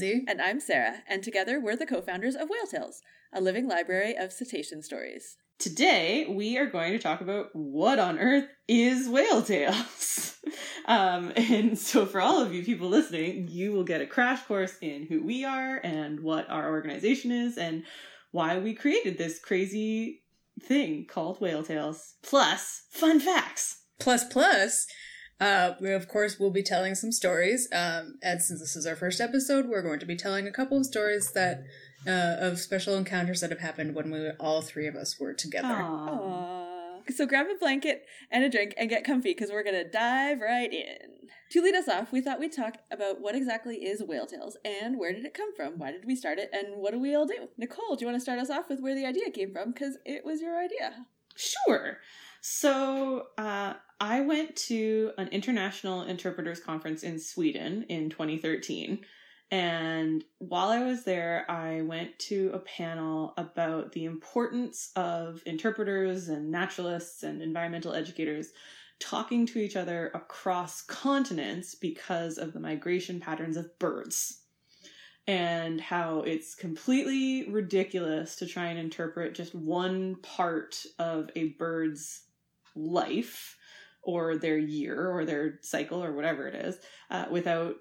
Lindsay. And I'm Sarah, and together we're the co founders of Whale Tales, a living library of cetacean stories. Today, we are going to talk about what on earth is whale tales. um, and so, for all of you people listening, you will get a crash course in who we are and what our organization is and why we created this crazy thing called whale tales. Plus, fun facts. Plus, plus, uh, we of course will be telling some stories. Um, and since this is our first episode, we're going to be telling a couple of stories that uh, of special encounters that have happened when we all three of us were together. Aww. Aww. So grab a blanket and a drink and get comfy because we're going to dive right in. To lead us off, we thought we'd talk about what exactly is Whale Tales and where did it come from? Why did we start it and what do we all do? Nicole, do you want to start us off with where the idea came from? Because it was your idea. Sure. So, uh, I went to an international interpreters conference in Sweden in 2013. And while I was there, I went to a panel about the importance of interpreters and naturalists and environmental educators talking to each other across continents because of the migration patterns of birds. And how it's completely ridiculous to try and interpret just one part of a bird's life or their year or their cycle or whatever it is uh, without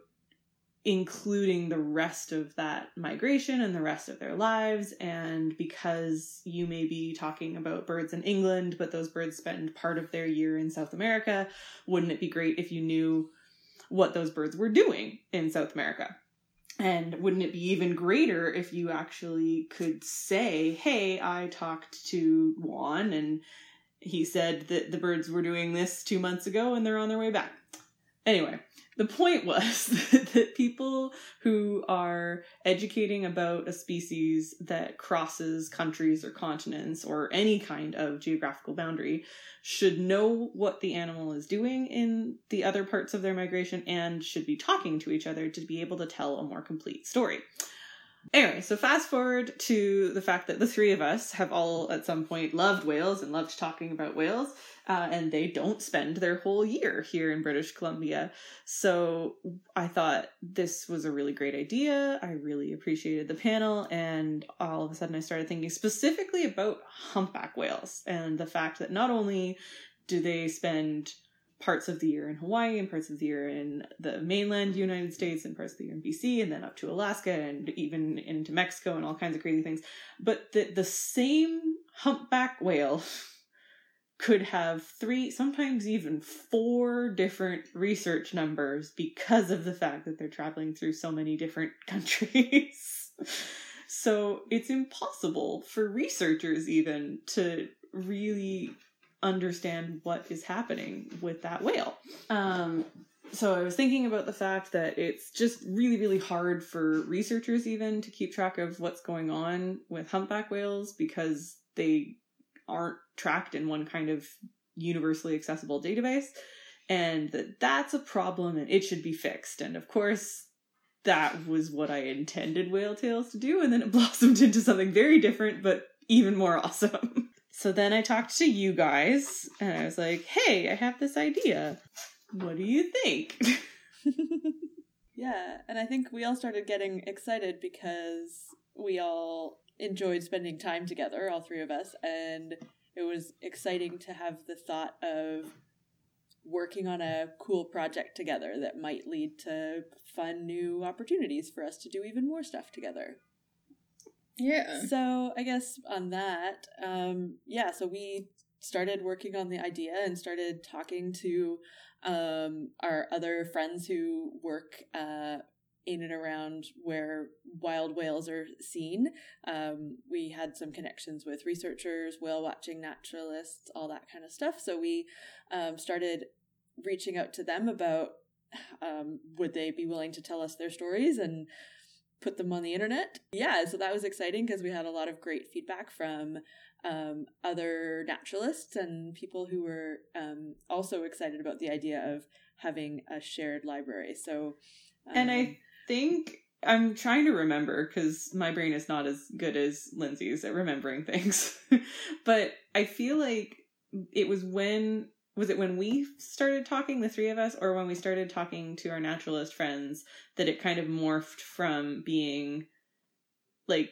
including the rest of that migration and the rest of their lives. And because you may be talking about birds in England, but those birds spend part of their year in South America, wouldn't it be great if you knew what those birds were doing in South America? And wouldn't it be even greater if you actually could say, hey, I talked to Juan and he said that the birds were doing this two months ago and they're on their way back. Anyway, the point was that people who are educating about a species that crosses countries or continents or any kind of geographical boundary should know what the animal is doing in the other parts of their migration and should be talking to each other to be able to tell a more complete story. Anyway, so fast forward to the fact that the three of us have all at some point loved whales and loved talking about whales, uh, and they don't spend their whole year here in British Columbia. So I thought this was a really great idea. I really appreciated the panel, and all of a sudden I started thinking specifically about humpback whales and the fact that not only do they spend parts of the year in Hawaii and parts of the year in the mainland United States and parts of the year in BC and then up to Alaska and even into Mexico and all kinds of crazy things. But the the same humpback whale could have three, sometimes even four different research numbers because of the fact that they're traveling through so many different countries. so it's impossible for researchers even to really understand what is happening with that whale. Um, so I was thinking about the fact that it's just really, really hard for researchers even to keep track of what's going on with humpback whales because they aren't tracked in one kind of universally accessible database and that that's a problem and it should be fixed. And of course, that was what I intended Whale Tales to do, and then it blossomed into something very different, but even more awesome. So then I talked to you guys, and I was like, hey, I have this idea. What do you think? yeah, and I think we all started getting excited because we all enjoyed spending time together, all three of us, and it was exciting to have the thought of working on a cool project together that might lead to fun new opportunities for us to do even more stuff together. Yeah. So I guess on that, um, yeah, so we started working on the idea and started talking to um, our other friends who work uh, in and around where wild whales are seen. Um, we had some connections with researchers, whale watching naturalists, all that kind of stuff. So we um, started reaching out to them about um, would they be willing to tell us their stories and put them on the internet. Yeah, so that was exciting because we had a lot of great feedback from um, other naturalists and people who were um, also excited about the idea of having a shared library. So, um, and I um, think I'm trying to remember because my brain is not as good as Lindsay's at remembering things, but I feel like it was when was it when we started talking, the three of us, or when we started talking to our naturalist friends that it kind of morphed from being like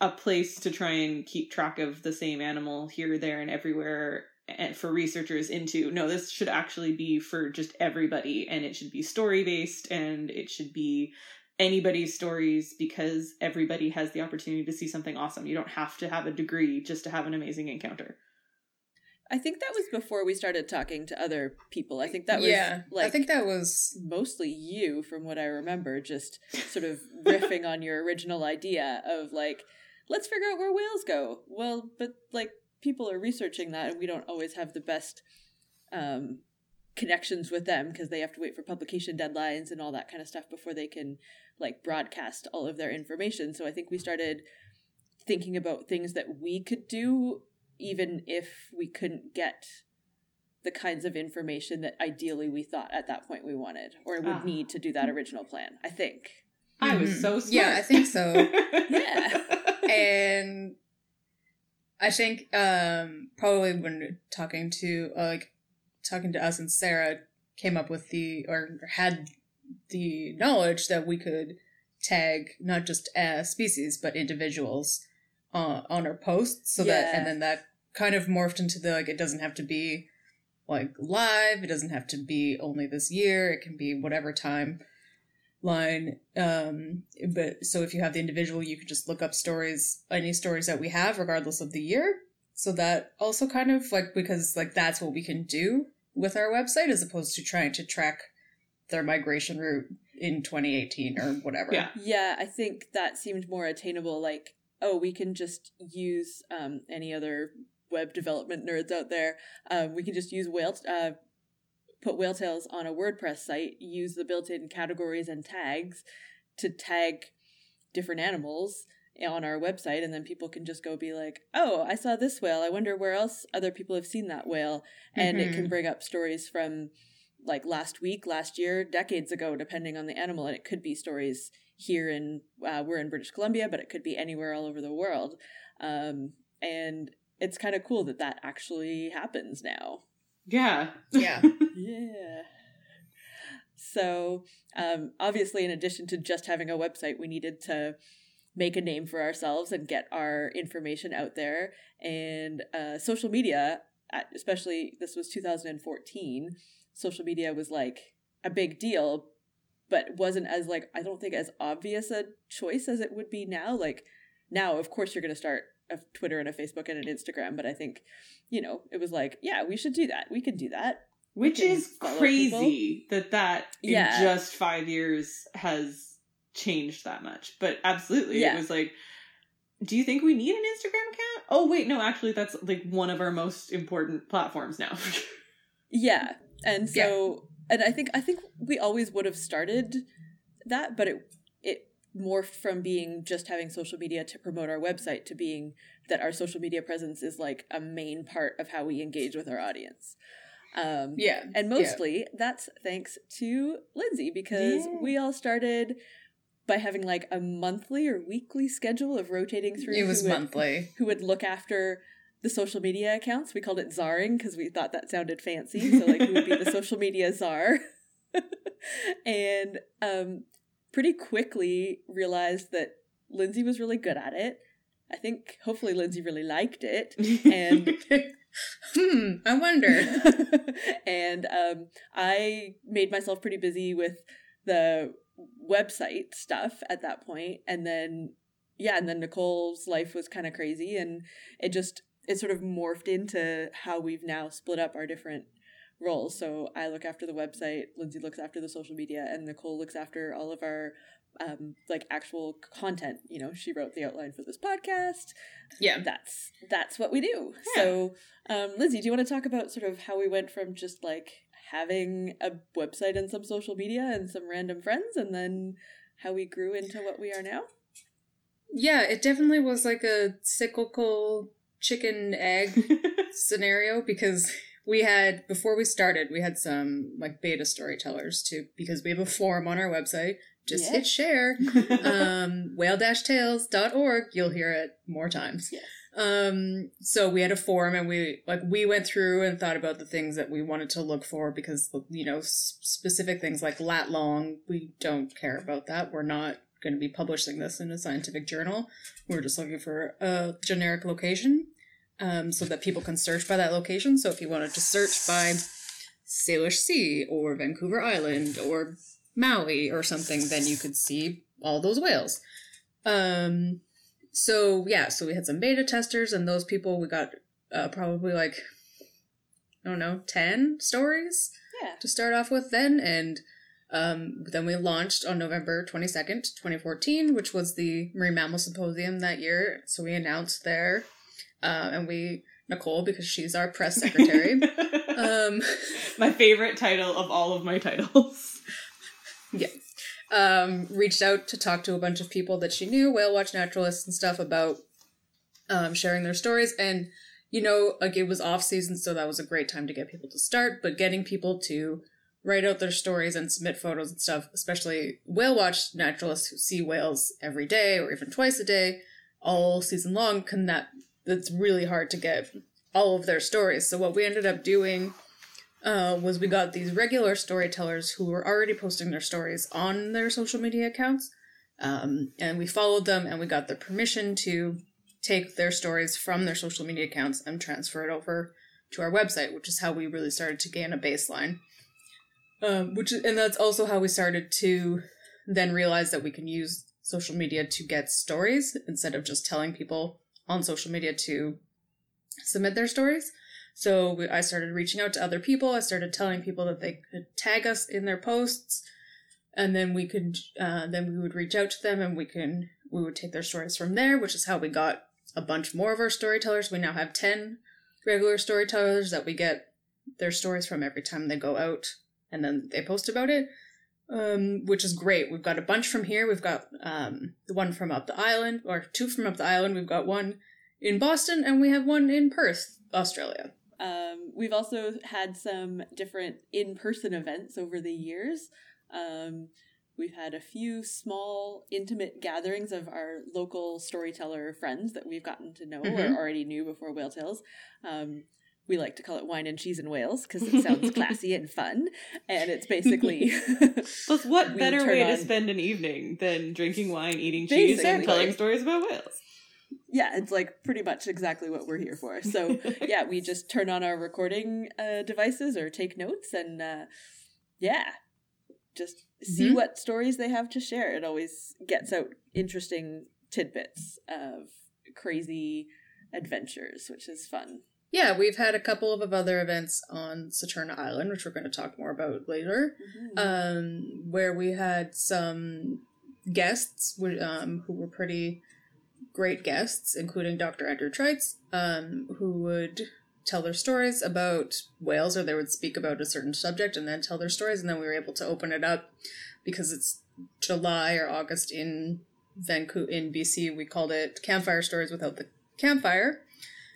a place to try and keep track of the same animal here, there, and everywhere and for researchers into no this should actually be for just everybody and it should be story based and it should be anybody's stories because everybody has the opportunity to see something awesome. You don't have to have a degree just to have an amazing encounter I think that was before we started talking to other people. I think that was yeah, like I think that was mostly you from what I remember, just sort of riffing on your original idea of like, let's figure out where whales go. Well, but like people are researching that and we don't always have the best um, connections with them because they have to wait for publication deadlines and all that kind of stuff before they can like broadcast all of their information. So I think we started thinking about things that we could do even if we couldn't get the kinds of information that ideally we thought at that point we wanted or would Ah. need to do that original plan. I think. i was Mhm. so smart Yeah, I think so. Yeah. and I think um probably when talking to uh, like talking to us and Sarah came up with the or had the knowledge that we could tag not just a species but individuals uh, on our posts so that and then that kind of morphed into the like it doesn't have to be like live it doesn't have to be only this year it can be whatever time line um but so if you have the individual you could just look up stories any stories that we have regardless of the year so that also kind of like because like that's what we can do with our website as opposed to trying to track their migration route in 2018 or whatever Yeah. Yeah, I think that seemed more attainable. Like, oh, we can just use um, any other web development nerds out there. Um, we can just use whale, uh, put whale tales on a WordPress site, use the built-in categories and tags to tag different animals on our website, and then people can just go be like, oh, I saw this whale. I wonder where else other people have seen that whale, and it can Mhm. bring up stories from like last week, last year, decades ago, depending on the animal. And it could be stories here in, uh, we're in British Columbia, but it could be anywhere all over the world. Um, and it's kind of cool that that actually happens now. yeah yeah Yeah. So, um, obviously, in addition to just having a website, we needed to make a name for ourselves and get our information out there. And uh, social media, uh, especially this was 2014, social media was like a big deal, but wasn't as like I don't think as obvious a choice as it would be now. Like now, of course, you're going to start a Twitter and a Facebook and an Instagram, but I think you know it was like yeah, we should do that. We could do that. which is crazy that that in Yeah. just five years has changed that much but absolutely Yeah. it was like do you think we need an instagram account oh wait no actually that's like one of our most important platforms now Yeah. And so and I think I think we always would have started that, but it it morphed from being just having social media to promote our website to being that our social media presence is like a main part of how we engage with our audience. Um yeah and mostly that's thanks to Lindsay because Yeah. we all started by having like a monthly or weekly schedule of rotating through it was who would- monthly who would look after the social media accounts. We called it czarring because we thought that sounded fancy. So like who would be the social media czar? and um, pretty quickly realized that Lindsay was really good at it. I think hopefully Lindsay really liked it. And hmm i wonder and um, I made myself pretty busy with the website stuff at that point, and then yeah, and then Nicole's life was kind of crazy, and it just it sort of morphed into how we've now split up our different roles. So I look after the website, Lindsay looks after the social media, and Nicole looks after all of our um, like actual content. You know, she wrote the outline for this podcast yeah that's that's what we do. Yeah. So, um, Lizzie, do you want to talk about sort of how we went from just like having a website and some social media and some random friends, and then how we grew into what we are now? yeah it definitely was like a cyclical chicken egg scenario because we had before we started we had some like beta storytellers too because we have a forum on our website just Yeah. hit share um whale-tales.org you'll hear it more times Yes. Um, so we had a forum and we like we went through and thought about the things that we wanted to look for because you know s- specific things like lat long we don't care about that. We're not going to be publishing this in a scientific journal. We're just looking for a generic location um, so that people can search by that location. So if you wanted to search by Salish Sea or Vancouver Island or Maui or something, then you could see all those whales. Um, so yeah, so we had some beta testers, and those people we got uh, probably like I don't know ten stories Yeah. to start off with then, and um, then we launched on November twenty second, twenty fourteen, which was the Marine Mammal Symposium that year. So we announced there, uh, and we Nicole because she's our press secretary. um, my favorite title of all of my titles. um, reached out to talk to a bunch of people that she knew, whale watch naturalists and stuff, about um, sharing their stories. And, you know, like it was off season, so that was a great time to get people to start, but getting people to write out their stories and submit photos and stuff, especially whale watch naturalists who see whales every day or even twice a day, all season long, can that, that's really hard to get all of their stories. So what we ended up doing uh, was we got these regular storytellers who were already posting their stories on their social media accounts. Um, and we followed them and we got their permission to take their stories from their social media accounts and transfer it over to our website, which is how we really started to gain a baseline. Um, which and that's also how we started to then realize that we can use social media to get stories instead of just telling people on social media to submit their stories. So we, I started reaching out to other people. I started telling people that they could tag us in their posts, and then we could uh, then we would reach out to them and we can we would take their stories from there, which is how we got a bunch more of our storytellers. We now have ten regular storytellers that we get their stories from every time they go out, and then they post about it. Um, which is great. We've got a bunch from here. We've got um, the one from up the island, or two from up the island. We've got one in Boston, and we have one in Perth, Australia. Um, we've also had some different in person events over the years. Um, we've had a few small, intimate gatherings of our local storyteller friends that we've gotten to know Mhm. or already knew before Whale Tales. Um, we like to call it wine and cheese and whales because it sounds classy and fun. And it's basically Plus, what better way on- to spend an evening than drinking wine, eating cheese, and telling stories about whales? yeah, it's like pretty much exactly what we're here for. So yeah, we just turn on our recording uh, devices or take notes and uh, yeah, just see Mhm. what stories they have to share. It always gets out interesting tidbits of crazy adventures, which is fun. Yeah, we've had a couple of other events on Saturna Island, which we're going to talk more about later, um, where we had some guests um, who were pretty great guests, including Dr. Andrew Trites, um, who would tell their stories about whales, or they would speak about a certain subject and then tell their stories, and then we were able to open it up because it's July or August in Vancouver in BC. We called it Campfire Stories Without the Campfire.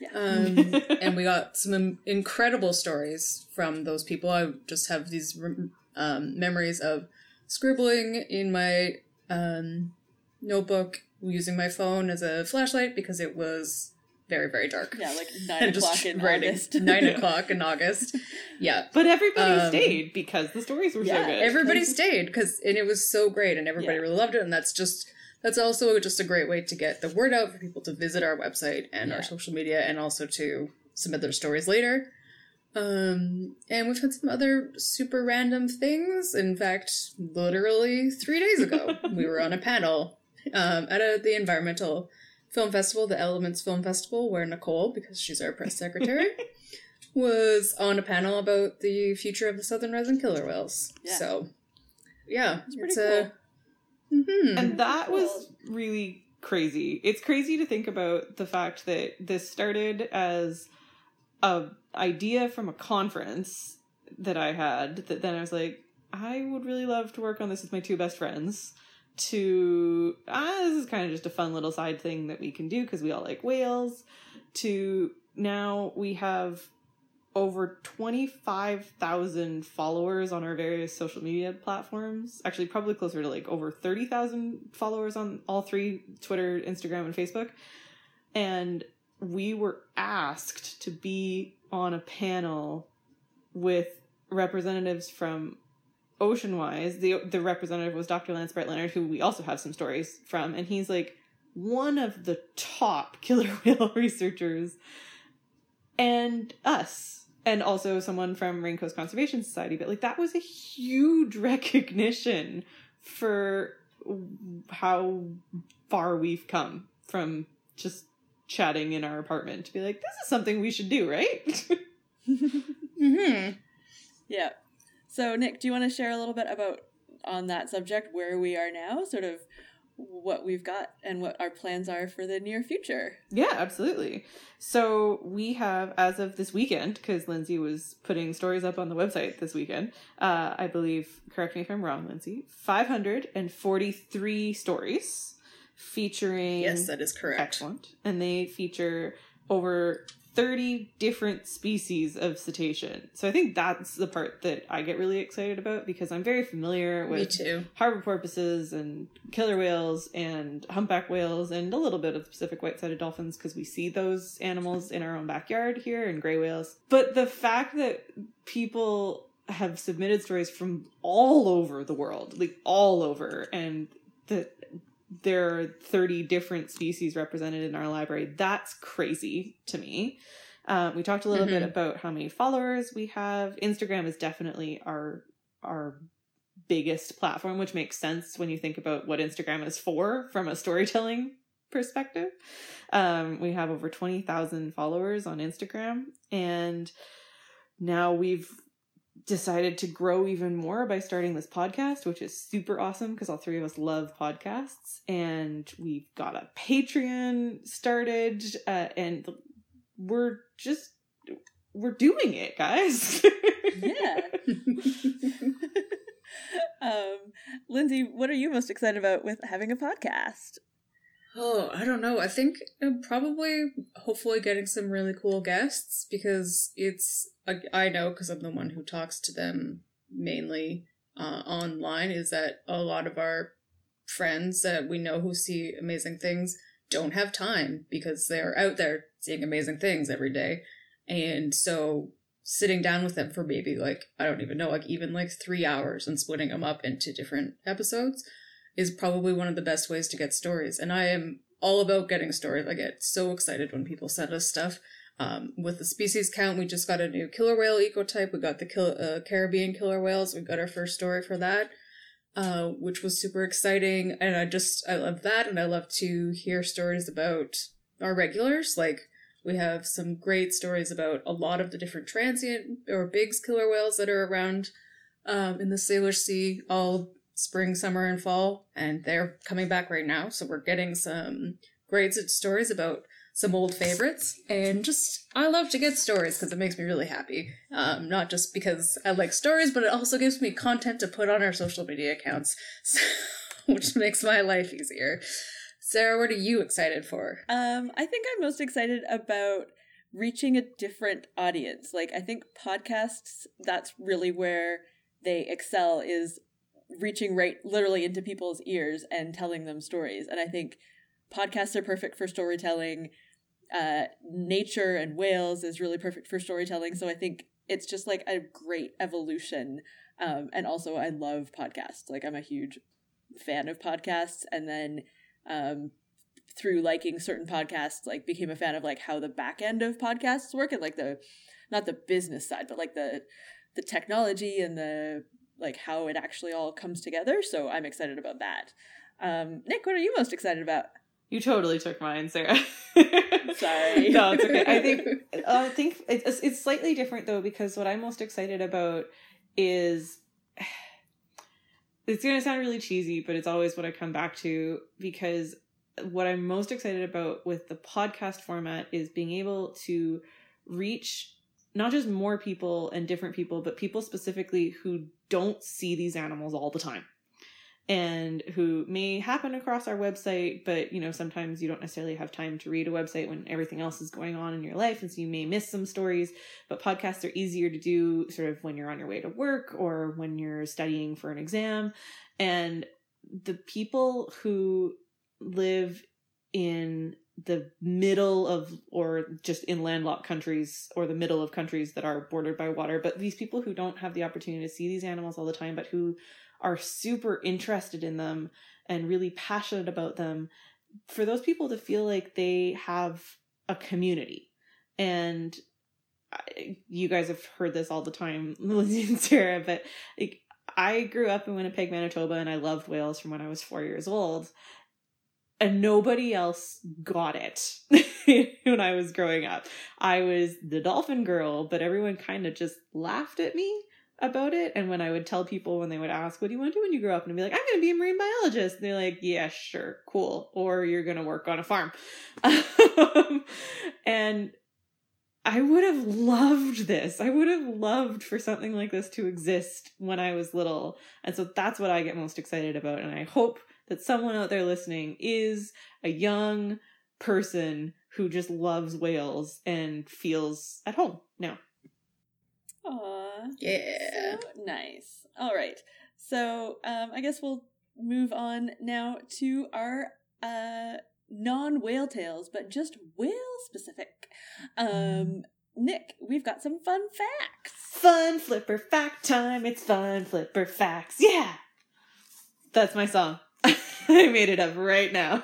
Yeah. Um, and we got some incredible stories from those people. I just have these um, memories of scribbling in my um, notebook using my phone as a flashlight because it was very very dark. yeah, like nine o'clock in writing August. nine o'clock in August. Yeah, But everybody Um, stayed because the stories were yeah, so good. everybody stayed because and it was so great and everybody Yeah. really loved it and that's just that's also just a great way to get the word out for people to visit our website and Yeah. our social media and also to submit their stories later um and we've had some other super random things in fact literally three days ago we were on a panel um at a, the environmental film festival the elements film festival where nicole because she's our press secretary was on a panel about the future of the southern resident killer whales. Yeah. So, yeah, It's pretty it's a. Mhm. and that was really crazy. It's crazy to think about the fact that this started as a idea from a conference that I had that then I was like, I would really love to work on this with my two best friends. To ah, this is kind of just a fun little side thing that we can do because we all like whales. To now we have over 25,000 followers on our various social media platforms. Actually, probably closer to like over 30,000 followers on all three Twitter, Instagram, and Facebook. And we were asked to be on a panel with representatives from Ocean Wise. The the representative was Dr. Lance Barrett-Lennard, who we also have some stories from, and he's like one of the top killer whale researchers, and us. And also someone from Raincoast Conservation Society, but like that was a huge recognition for how far we've come from just chatting in our apartment to be like, this is something we should do, right? mm-hmm. Yeah. So, Nick, do you want to share a little bit about on that subject where we are now, sort of what we've got and what our plans are for the near future? Yeah, absolutely. So, we have, as of this weekend, because Lindsay was putting stories up on the website this weekend, uh, I believe, correct me if I'm wrong, Lindsay, 543 stories featuring. Yes, that is correct. Excellent. And they feature over 30 different species of cetacean. So I think that's the part that I get really excited about because I'm very familiar with harbor porpoises and killer whales and humpback whales and a little bit of Pacific white-sided dolphins because we see those animals in our own backyard here and gray whales. But the fact that people have submitted stories from all over the world, like all over, and that there are 30 different species represented in our library. That's crazy to me. Uh, we talked a little Mm-hmm. bit about how many followers we have. Instagram is definitely our our biggest platform, which makes sense when you think about what Instagram is for from a storytelling perspective. Um, we have over 20,000 followers on Instagram, and now we've decided to grow even more by starting this podcast, which is super awesome because all three of us love podcasts. And we've got a Patreon started, uh, and we're just we're doing it, guys. Yeah. um, Lindsay, what are you most excited about with having a podcast? Oh, I don't know. I think uh, probably, hopefully, getting some really cool guests because it's, I, I know because I'm the one who talks to them mainly uh, online, is that a lot of our friends that we know who see amazing things don't have time because they're out there seeing amazing things every day. And so sitting down with them for maybe like, I don't even know, like even like three hours and splitting them up into different episodes is probably one of the best ways to get stories. And I am all about getting stories. I get so excited when people send us stuff. Um, with the species count, we just got a new killer whale ecotype. We got the kill- uh, Caribbean killer whales. We got our first story for that, uh, which was super exciting. And I just, I love that. And I love to hear stories about our regulars. Like, we have some great stories about a lot of the different transient or Bigg's killer whales that are around um, in the Salish Sea all spring, summer, and fall, and they're coming back right now. So we're getting some great stories about some old favorites, and just I love to get stories because it makes me really happy. Um, not just because I like stories, but it also gives me content to put on our social media accounts, so, which makes my life easier. Sarah, what are you excited for? Um, I think I'm most excited about reaching a different audience. Like, I think podcasts, that's really where they excel is reaching right literally into people's ears and telling them stories. And I think podcasts are perfect for storytelling. Uh, nature and whales is really perfect for storytelling. So I think it's just like a great evolution. Um, and also, I love podcasts. Like, I'm a huge fan of podcasts. And then um, through liking certain podcasts, like became a fan of like how the back end of podcasts work and like the not the business side, but like the the technology and the like how it actually all comes together. So I'm excited about that. Um, Nick, what are you most excited about? You totally took mine, Sarah. Sorry. no, it's okay. I think I think it's it's slightly different though because what I'm most excited about is it's going to sound really cheesy, but it's always what I come back to because what I'm most excited about with the podcast format is being able to reach not just more people and different people, but people specifically who don't see these animals all the time and who may happen across our website, but you know, sometimes you don't necessarily have time to read a website when everything else is going on in your life, and so you may miss some stories. But podcasts are easier to do sort of when you're on your way to work or when you're studying for an exam. And the people who live in the middle of or just in landlocked countries or the middle of countries that are bordered by water. But these people who don't have the opportunity to see these animals all the time but who are super interested in them and really passionate about them for those people to feel like they have a community. And you guys have heard this all the time Lindsay and Sarah but like I grew up in Winnipeg Manitoba and I loved whales from when I was 4 years old and nobody else got it when I was growing up. I was the dolphin girl, but everyone kind of just laughed at me about it. And when I would tell people when they would ask, What do you want to do when you grow up? And I'd be like, I'm going to be a marine biologist. And they're like, Yeah, sure, cool. Or you're going to work on a farm. and I would have loved this. I would have loved for something like this to exist when I was little. And so that's what I get most excited about. And I hope that someone out there listening is a young person who just loves whales and feels at home now. Aww. Yeah. So nice. All right. So um, I guess we'll move on now to our uh, non whale tales, but just whale specific. Um, Nick, we've got some fun facts. Fun flipper fact time. It's fun flipper facts. Yeah. That's my song. I made it up right now.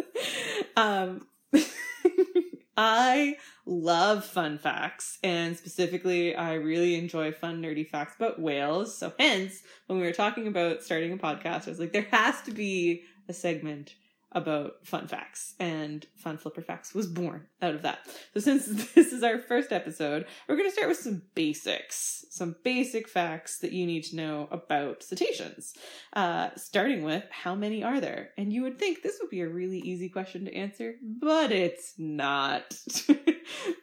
um, I love fun facts, and specifically, I really enjoy fun, nerdy facts about whales. So, hence, when we were talking about starting a podcast, I was like, there has to be a segment about fun facts and fun flipper facts was born out of that. So since this is our first episode we're going to start with some basics some basic facts that you need to know about cetaceans. Uh, starting with how many are there? And you would think this would be a really easy question to answer but it's not.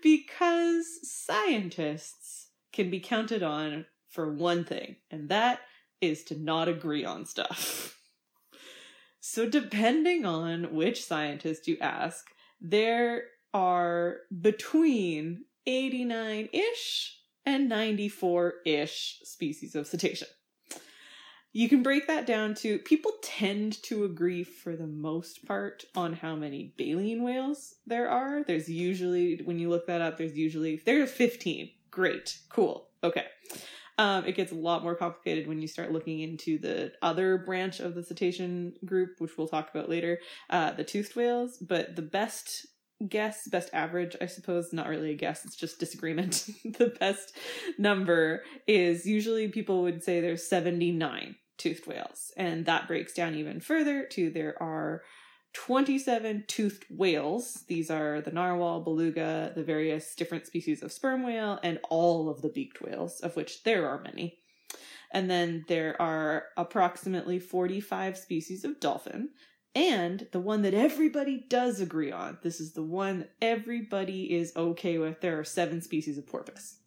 Because scientists can be counted on for one thing and that is to not agree on stuff so, depending on which scientist you ask, there are between 89 ish and 94 ish species of cetacean. You can break that down to people tend to agree for the most part on how many baleen whales there are. There's usually, when you look that up, there's usually, there's 15. Great, cool, okay. Um, it gets a lot more complicated when you start looking into the other branch of the cetacean group, which we'll talk about later, uh, the toothed whales. But the best guess, best average, I suppose, not really a guess, it's just disagreement. the best number is usually people would say there's 79 toothed whales. And that breaks down even further to there are 27 toothed whales. These are the narwhal, beluga, the various different species of sperm whale, and all of the beaked whales, of which there are many. And then there are approximately 45 species of dolphin. And the one that everybody does agree on, this is the one everybody is okay with, there are seven species of porpoise.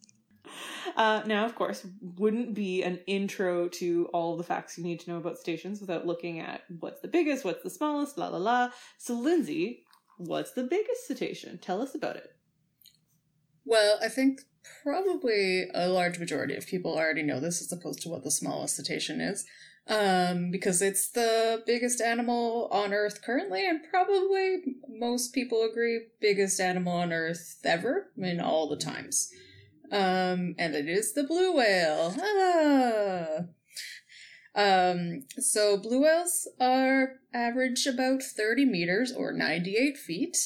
Uh, now, of course, wouldn't be an intro to all the facts you need to know about cetaceans without looking at what's the biggest, what's the smallest, la la la. So, Lindsay, what's the biggest cetacean? Tell us about it. Well, I think probably a large majority of people already know this as opposed to what the smallest cetacean is. Um, because it's the biggest animal on Earth currently, and probably most people agree biggest animal on Earth ever, in all the times. Um, and it is the blue whale. Ah. Um, so blue whales are average about 30 meters or 98 feet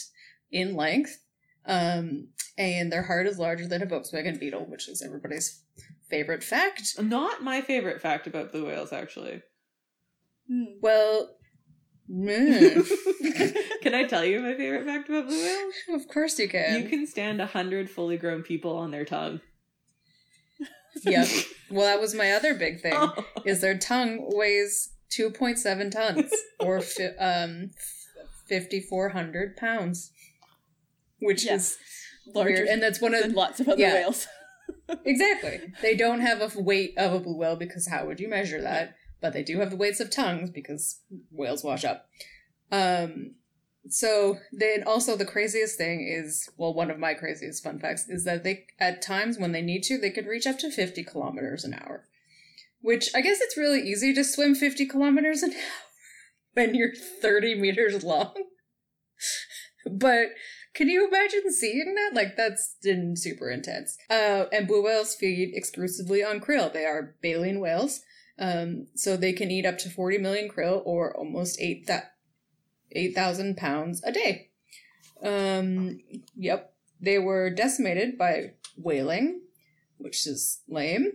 in length. Um, and their heart is larger than a Volkswagen Beetle, which is everybody's favorite fact. Not my favorite fact about blue whales, actually. Hmm. Well, mm. can I tell you my favorite fact about blue whales? Of course you can. You can stand a hundred fully grown people on their tongue. Yep. well, that was my other big thing. Oh. Is their tongue weighs two point seven tons or fi- um fifty four hundred pounds, which is larger, weird. and that's one of lots of other yeah. whales. exactly. They don't have a weight of a blue whale because how would you measure that? But they do have the weights of tongues because whales wash up. Um, so then also the craziest thing is well one of my craziest fun facts is that they at times when they need to they could reach up to 50 kilometers an hour which i guess it's really easy to swim 50 kilometers an hour when you're 30 meters long But can you imagine seeing that? Like that's super intense. Uh, and blue whales feed exclusively on krill. They are baleen whales. Um, so they can eat up to 40 million krill or almost 8,000 8, pounds a day. Um, yep. They were decimated by whaling, which is lame.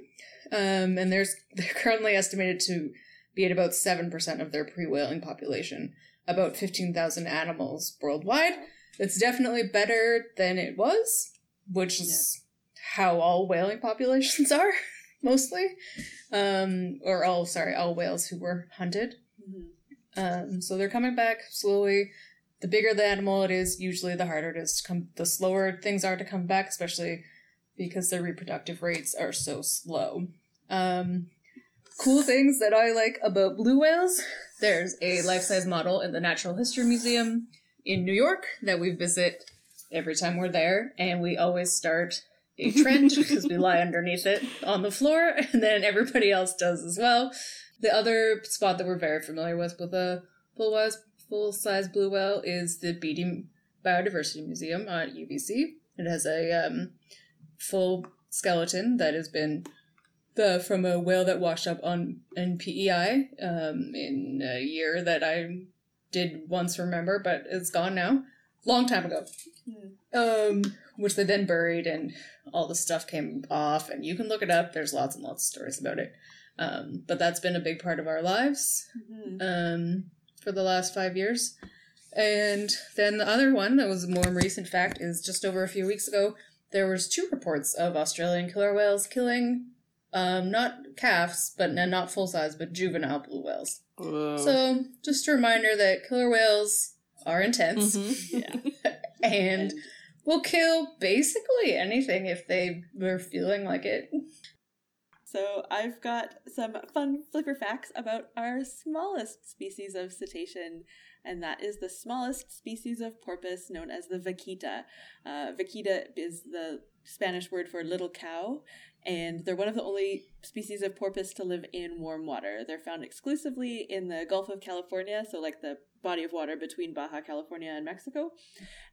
Um, and there's they're currently estimated to be at about 7% of their pre-whaling population, about 15,000 animals worldwide. It's definitely better than it was, which is yeah. how all whaling populations are, mostly. Um, or all, sorry, all whales who were hunted. Mm-hmm. Um, so they're coming back slowly. The bigger the animal it is, usually the harder it is to come, the slower things are to come back, especially because their reproductive rates are so slow. Um, cool things that I like about blue whales. There's a life-size model in the Natural History Museum in New York that we visit every time we're there, and we always start a trench because we lie underneath it on the floor, and then everybody else does as well. The other spot that we're very familiar with with a full full size blue whale is the Beaty Biodiversity Museum at UBC. It has a um, full skeleton that has been the from a whale that washed up on in PEI um, in a year that I did once remember, but it's gone now. Long time ago. Mm. Um, which they then buried, and all the stuff came off. And you can look it up. There's lots and lots of stories about it. Um, but that's been a big part of our lives mm-hmm. um, for the last five years. And then the other one that was a more recent fact is just over a few weeks ago, there was two reports of Australian killer whales killing um, not calves, but not full size, but juvenile blue whales. Whoa. So just a reminder that killer whales are intense. Mm-hmm. Yeah. and will kill basically anything if they were feeling like it. So I've got some fun flipper facts about our smallest species of cetacean, and that is the smallest species of porpoise known as the vaquita. Uh, vaquita is the Spanish word for little cow, and they're one of the only species of porpoise to live in warm water. They're found exclusively in the Gulf of California, so like the body of water between Baja California and Mexico,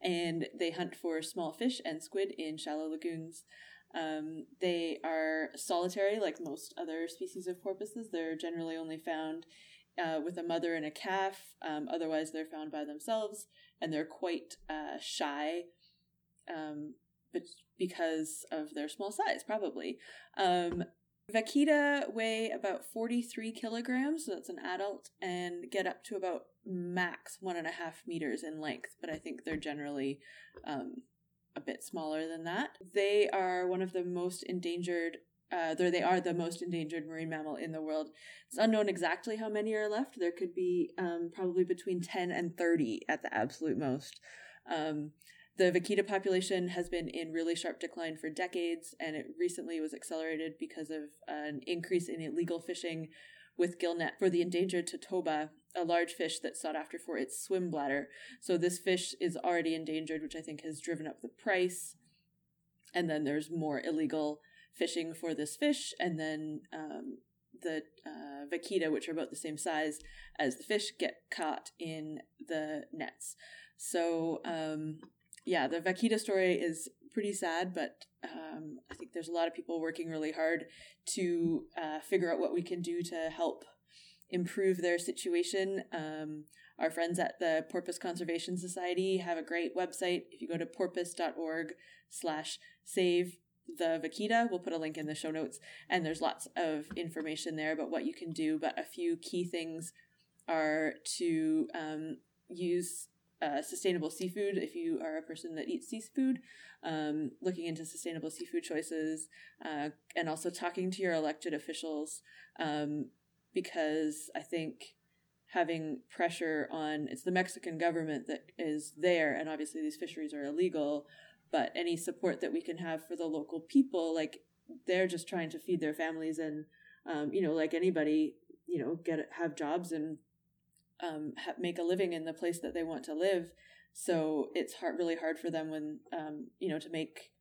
and they hunt for small fish and squid in shallow lagoons. Um, they are solitary, like most other species of porpoises. They're generally only found uh, with a mother and a calf. Um, otherwise, they're found by themselves, and they're quite uh, shy. Um, but because of their small size, probably. Um, Vaquita weigh about 43 kilograms, so that's an adult, and get up to about max one and a half meters in length, but I think they're generally um, a bit smaller than that. They are one of the most endangered. Uh, they are the most endangered marine mammal in the world. It's unknown exactly how many are left. There could be um, probably between 10 and 30 at the absolute most. Um, the vaquita population has been in really sharp decline for decades, and it recently was accelerated because of an increase in illegal fishing with gillnet for the endangered totoaba, a large fish that's sought after for its swim bladder. So this fish is already endangered, which I think has driven up the price. And then there's more illegal fishing for this fish, and then um, the uh, vaquita, which are about the same size as the fish, get caught in the nets. So um, yeah, the Vaquita story is pretty sad, but um, I think there's a lot of people working really hard to uh, figure out what we can do to help improve their situation. Um, our friends at the Porpoise Conservation Society have a great website. If you go to porpoise.org slash save the Vaquita, we'll put a link in the show notes, and there's lots of information there about what you can do. But a few key things are to um, use uh, sustainable seafood if you are a person that eats seafood, um, looking into sustainable seafood choices, uh, and also talking to your elected officials um, because I think having pressure on it's the Mexican government that is there, and obviously these fisheries are illegal, but any support that we can have for the local people, like they're just trying to feed their families and um, you know like anybody you know get have jobs and um, ha- make a living in the place that they want to live. So it's hard, really hard for them when um, you know to make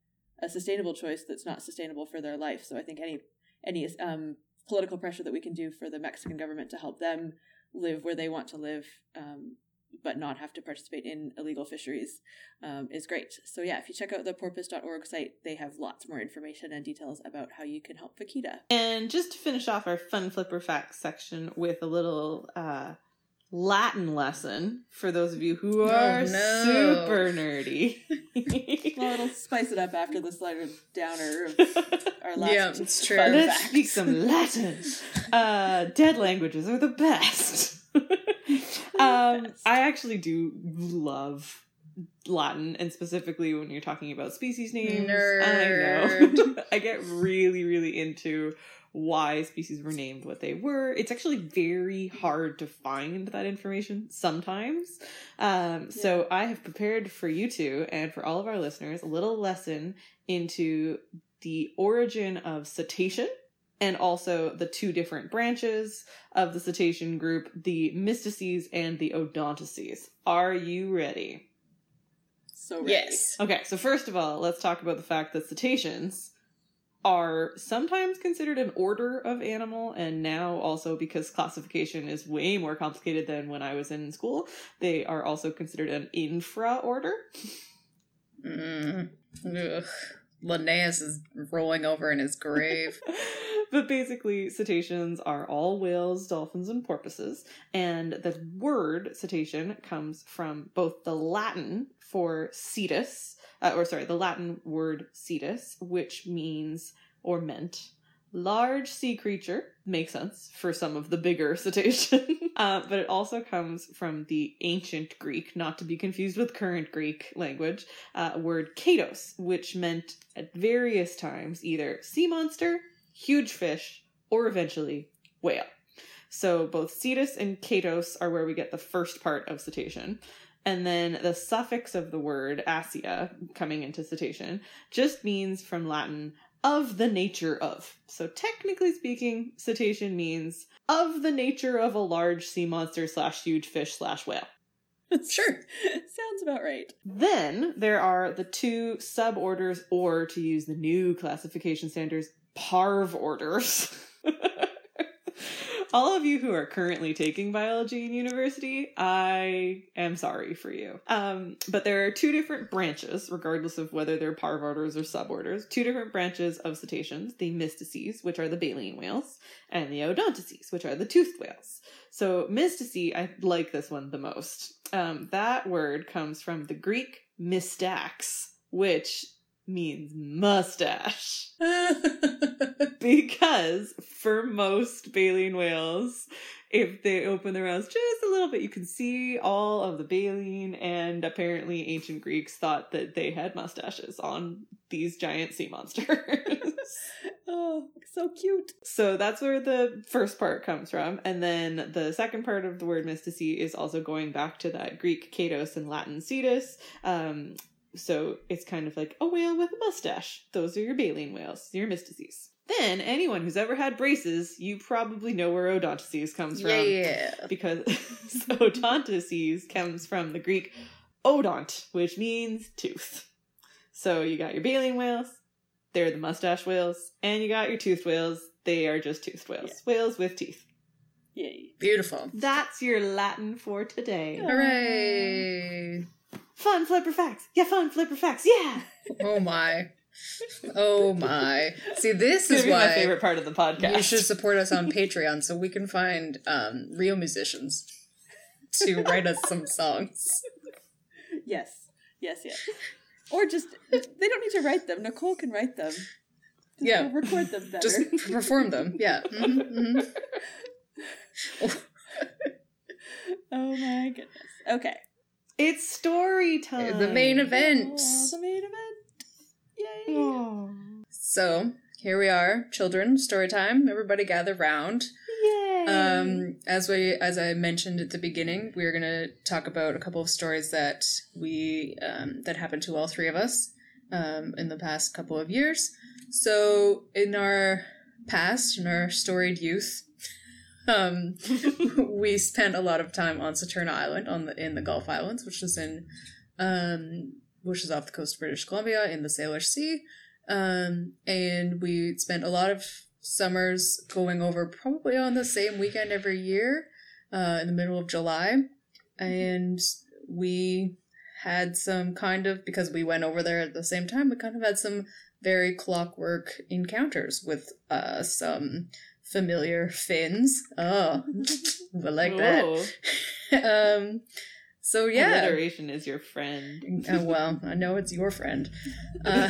a sustainable choice that's not sustainable for their life. So I think any any um, political pressure that we can do for the Mexican government to help them live where they want to live um, but not have to participate in illegal fisheries um, is great. So yeah, if you check out the porpoise.org site, they have lots more information and details about how you can help Vaquita. And just to finish off our fun flipper facts section with a little uh, Latin lesson for those of you who are Oh, no. super nerdy. Well, it'll spice it up after this lighter downer of our last Yeah, it's true. Let's fact. speak some Latin. Uh, dead languages are the best. um, I actually do love Latin, and specifically when you're talking about species names. I know. I get really, really into why species were named what they were. It's actually very hard to find that information sometimes. Um, So I have prepared for you two and for all of our listeners a little lesson into the origin of cetacean and also the two different branches of the cetacean group, the mysticetes and the odontocetes. Are you ready? So ready. Yes. Okay, so first of all, let's talk about the fact that cetaceans are sometimes considered an order of animal, and now also because classification is way more complicated than when I was in school, they are also considered an infra order. Mm. Ugh. Linnaeus is rolling over in his grave. but basically, cetaceans are all whales, dolphins, and porpoises. And the word cetacean comes from both the Latin for cetus, uh, or sorry, the Latin word cetus, which means or meant large sea creature. Makes sense for some of the bigger cetacean. uh, but it also comes from the ancient Greek, not to be confused with current Greek language, uh, word katos, which meant at various times either sea monster, huge fish, or eventually whale. So both cetus and katos are where we get the first part of cetacean. And then the suffix of the word asia, coming into cetacean, just means from Latin of the nature of. So technically speaking, cetacean means of the nature of a large sea monster slash huge fish slash whale. Sure. Sounds about right. Then there are the two suborders, or to use the new classification standards, parv orders. All of you who are currently taking biology in university, I am sorry for you. Um, but there are two different branches, regardless of whether they're parvorders or suborders, two different branches of cetaceans the mysticetes, which are the baleen whales, and the odontocetes, which are the toothed whales. So, mysticete, I like this one the most. Um, that word comes from the Greek mystax, which means mustache. because for most baleen whales, if they open their mouths just a little bit, you can see all of the baleen, and apparently ancient Greeks thought that they had mustaches on these giant sea monsters. Oh, so cute. So that's where the first part comes from. And then the second part of the word mysticete is also going back to that Greek katos and Latin cetus. Um, so it's kind of like a whale with a mustache. Those are your baleen whales, your mysticetes. Then anyone who's ever had braces, you probably know where odontocetes comes from. yeah. Because so odontocetes comes from the Greek odont, which means tooth. So you got your baleen whales, they're the mustache whales, and you got your toothed whales, they are just toothed whales. Whales with teeth. Yay. Beautiful. That's your Latin for today. Hooray. Fun flipper facts. Yeah, fun flipper facts. Yeah. Oh my. Oh my. See, this is is my favorite part of the podcast. you should support us on Patreon so we can find um, real musicians to write us some songs. Yes. Yes, yes. Or just, they don't need to write them. Nicole can write them. Just Yeah. record them better. Just perform them. Yeah. hmm hmm oh my goodness. Okay. It's story time. The main event. Oh, the main event. Yay. So here we are, children. Story time. Everybody gather round. Yay. Um, as we, as I mentioned at the beginning, we are going to talk about a couple of stories that we um, that happened to all three of us um, in the past couple of years. So, in our past, in our storied youth, um, we spent a lot of time on Saturna Island, on the in the Gulf Islands, which is in, um, which is off the coast of British Columbia in the Salish Sea, um, and we spent a lot of summers going over probably on the same weekend every year, uh, in the middle of July. and we had some kind of because we went over there at the same time. We kind of had some very clockwork encounters with uh, some familiar fins. Oh, I like that. Um, so yeah. Alliteration is your friend. Uh, well, I know it's your friend. Uh,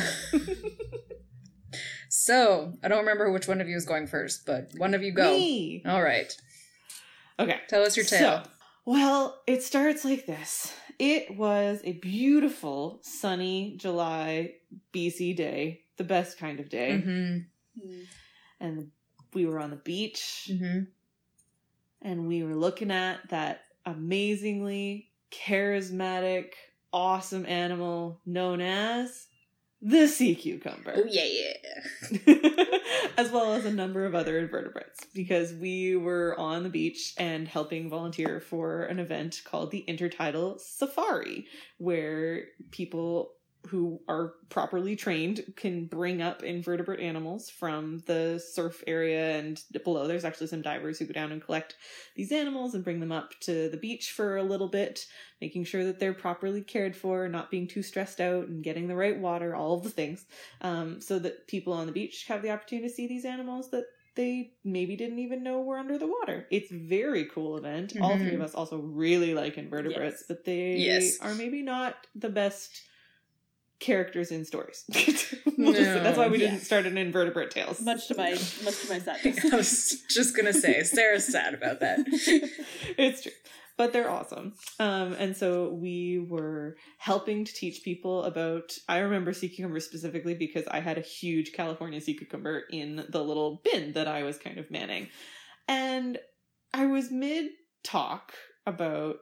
so I don't remember which one of you is going first, but one of you go. Me. All right, Okay. tell us your tale. So, well, it starts like this. It was a beautiful, sunny July BC day, the best kind of day. hmm And we were on the beach hmm and we were looking at that amazingly charismatic, awesome animal known as the sea cucumber. Oh yeah, yeah. as well as a number of other invertebrates because we were on the beach and helping volunteer for an event called the Intertidal Safari, where people who are properly trained can bring up invertebrate animals from the surf area and below. There's actually some divers who go down and collect these animals and bring them up to the beach for a little bit, making sure that they're properly cared for, not being too stressed out, and getting the right water, all of the things um, so that people on the beach have the opportunity to see these animals that they maybe didn't even know were under the water. It's very cool event. All three of us also really like invertebrates, Yes. but they Yes. are maybe not the best characters in stories. We'll just that's why we No. didn't start an invertebrate tales. Much to my much to my sadness. I was just gonna say Sarah's sad about that. it's true. But they're awesome. Um, and so we were helping to teach people about. I remember sea cucumber specifically because I had a huge California sea cucumber in the little bin that I was kind of manning. And I was mid talk about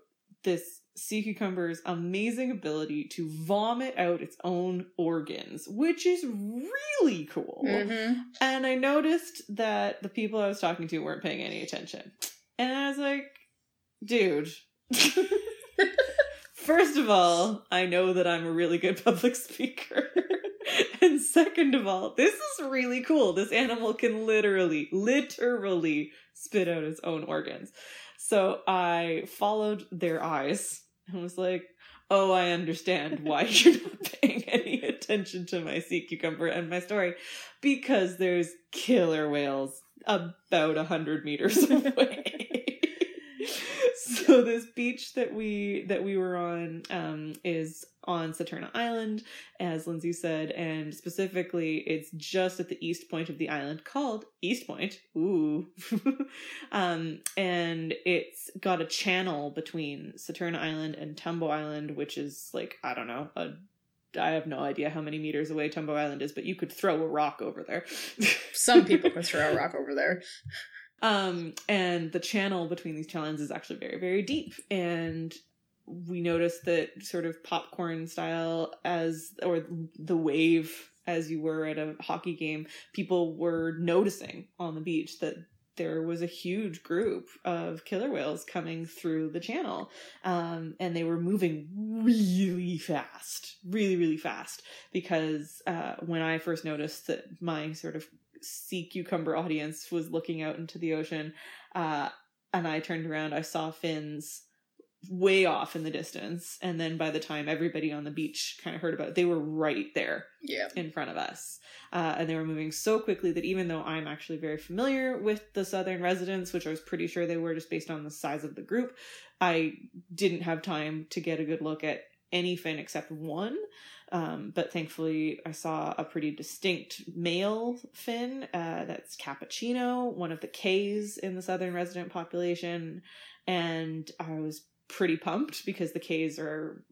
this sea cucumber's amazing ability to vomit out its own organs, which is really cool. hmm And I noticed that the people I was talking to weren't paying any attention. And I was like, dude. First of all, I know that I'm a really good public speaker. and second of all, this is really cool. This animal can literally, literally spit out its own organs. So I followed their eyes and was like, oh, I understand why you're not paying any attention to my sea cucumber and my story because there's killer whales about a hundred meters away. So this beach that we that we were on um, is on Saturna Island, as Lindsay said, and specifically, it's just at the east point of the island called East Point. Ooh, um, and it's got a channel between Saturna Island and Tumbo Island, which is like I don't know a I have no idea how many meters away Tumbo Island is, but you could throw a rock over there. Some people could throw a rock over there. Um, and the channel between these channels is actually very, very deep. And we noticed that sort of popcorn style as, or the wave as you were at a hockey game, people were noticing on the beach that there was a huge group of killer whales coming through the channel. Um, and they were moving really fast, really, really fast. Because uh, when I first noticed that my sort of sea cucumber audience was looking out into the ocean, uh, and I turned around, I saw fins way off in the distance. And then by the time everybody on the beach kind of heard about it, they were right there Yeah. in front of us. Uh, and they were moving so quickly that even though I'm actually very familiar with the southern residents, which I was pretty sure they were just based on the size of the group, I didn't have time to get a good look at any fin except one. Um, but thankfully, I saw a pretty distinct male fin. Uh, that's Cappuccino, one of the K's in the southern resident population. And I was pretty pumped because the K's are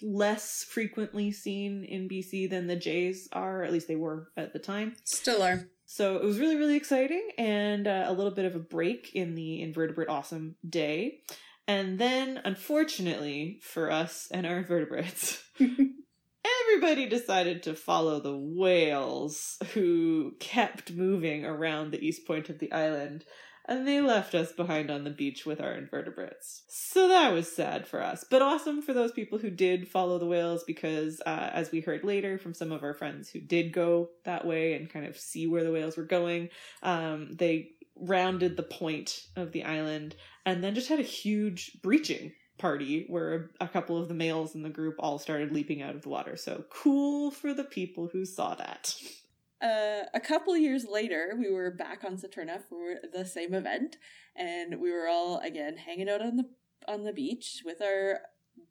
less frequently seen in BC than the J's are, at least they were at the time. Still are. So it was really, really exciting and uh, a little bit of a break in the invertebrate awesome day. And then, unfortunately for us and our invertebrates, everybody decided to follow the whales who kept moving around the east point of the island. And they left us behind on the beach with our invertebrates. So that was sad for us, but awesome for those people who did follow the whales because, uh, as we heard later from some of our friends who did go that way and kind of see where the whales were going, um, they rounded the point of the island and then just had a huge breaching party where a couple of the males in the group all started leaping out of the water. So cool for the people who saw that. Uh, a couple years later, we were back on Saturna for the same event, and we were all again hanging out on the on the beach with our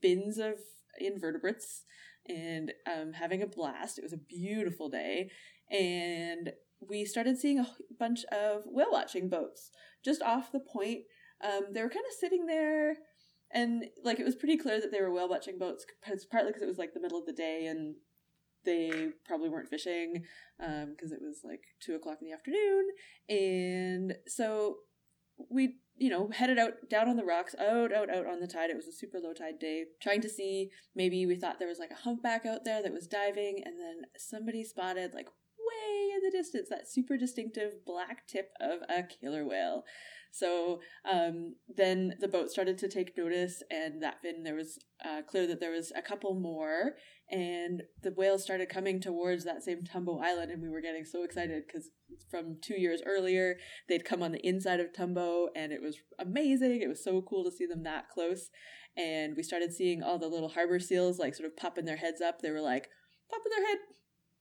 bins of invertebrates and um, having a blast. It was a beautiful day, and we started seeing a bunch of whale watching boats just off the point. Um, they were kind of sitting there, and like it was pretty clear that they were whale watching boats, partly because it was like the middle of the day and they probably weren't fishing because um, it was like two o'clock in the afternoon, and so we you know headed out down on the rocks, out out out on the tide. It was a super low tide day, trying to see maybe we thought there was like a humpback out there that was diving, and then somebody spotted like way in the distance that super distinctive black tip of a killer whale. So um, then the boat started to take notice, and that fin there was uh, clear that there was a couple more, and the whales started coming towards that same Tumbo Island, and we were getting so excited because from two years earlier they'd come on the inside of Tumbo, and it was amazing. It was so cool to see them that close, and we started seeing all the little harbor seals like sort of popping their heads up. They were like popping their head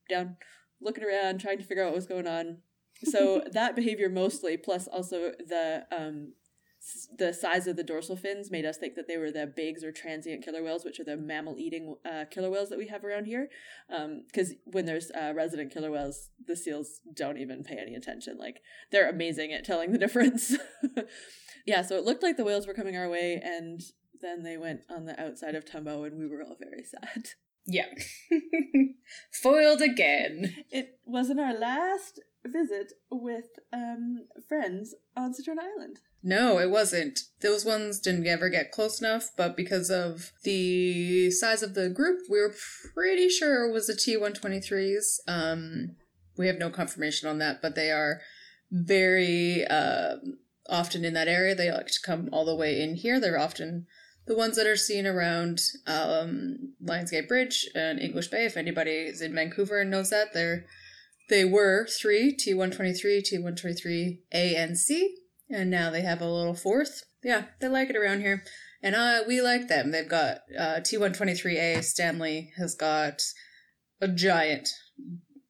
down, looking around, trying to figure out what was going on so that behavior mostly, plus also the um, the size of the dorsal fins made us think that they were the Bigg's or transient killer whales, which are the mammal eating uh, killer whales that we have around here. Because um, when there's uh, resident killer whales, the seals don't even pay any attention. Like they're amazing at telling the difference. yeah, so it looked like the whales were coming our way, and then they went on the outside of Tumbo, and we were all very sad. Yeah. Foiled again. It wasn't our last visit with um, friends on Saturna Island. No, it wasn't. Those ones didn't ever get close enough, but because of the size of the group, we were pretty sure it was the T 123s. Um, we have no confirmation on that, but they are very uh, often in that area. They like to come all the way in here. They're often the ones that are seen around um, Lionsgate Bridge and English Bay. If anybody is in Vancouver and knows that, they're they were three T123, T123 A and C, and now they have a little fourth. Yeah, they like it around here. And uh, we like them. They've got uh, T123A, Stanley has got a giant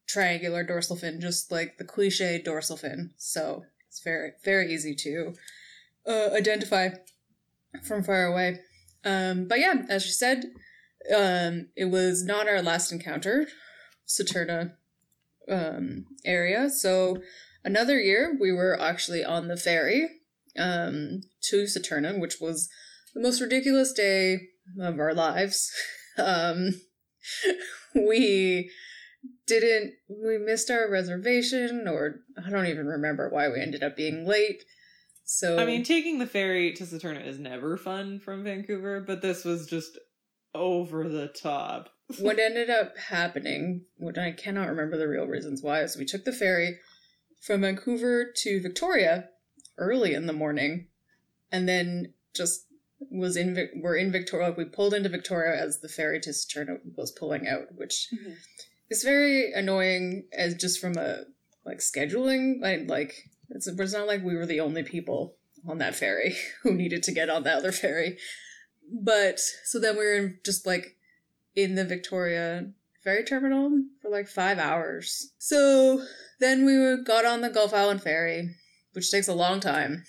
triangular dorsal fin, just like the cliche dorsal fin. So it's very, very easy to uh, identify from far away. Um, but yeah, as you said, um, it was not our last encounter. Saturna um, area. So another year, we were actually on the ferry um, to Saturna, which was the most ridiculous day of our lives. um, we didn't, we missed our reservation, or I don't even remember why we ended up being late. So I mean, taking the ferry to Saturna is never fun from Vancouver, but this was just over the top what ended up happening, which I cannot remember the real reasons why, is we took the ferry from Vancouver to Victoria early in the morning, and then just was in we're in Victoria. We pulled into Victoria as the ferry to Saturna was pulling out, which mm-hmm. is very annoying as just from a like scheduling. Like, like it's it's not like we were the only people on that ferry who needed to get on the other ferry. But so then we were just like in the Victoria ferry terminal for like five hours. So then we got on the Gulf Island ferry, which takes a long time,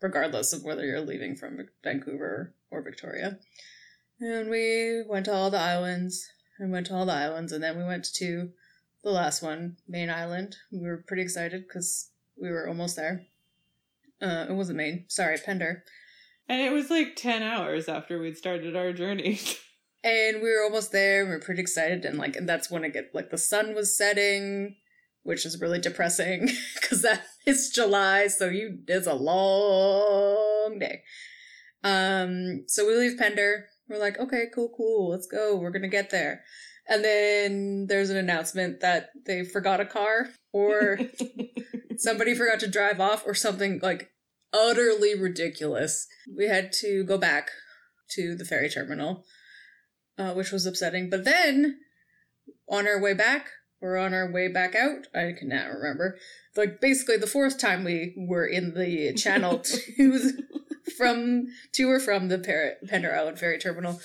regardless of whether you're leaving from Vancouver or Victoria. And we went to all the islands and went to all the islands, and then we went to the last one, Mayne Island. We were pretty excited because we were almost there. Uh, it wasn't Main, sorry, Pender. And it was like 10 hours after we'd started our journey. and we were almost there. We were pretty excited, and like, and that's when it get like the sun was setting, which is really depressing because that is July, so you it's a long day. Um, so we leave Pender. We're like, okay, cool, cool, let's go. We're gonna get there. And then there's an announcement that they forgot a car, or somebody forgot to drive off, or something like utterly ridiculous. We had to go back to the ferry terminal uh, which was upsetting. But then, on our way back, or on our way back out, I cannot remember. Like basically the fourth time we were in the channel to from to or from the Par- Pender Island ferry terminal.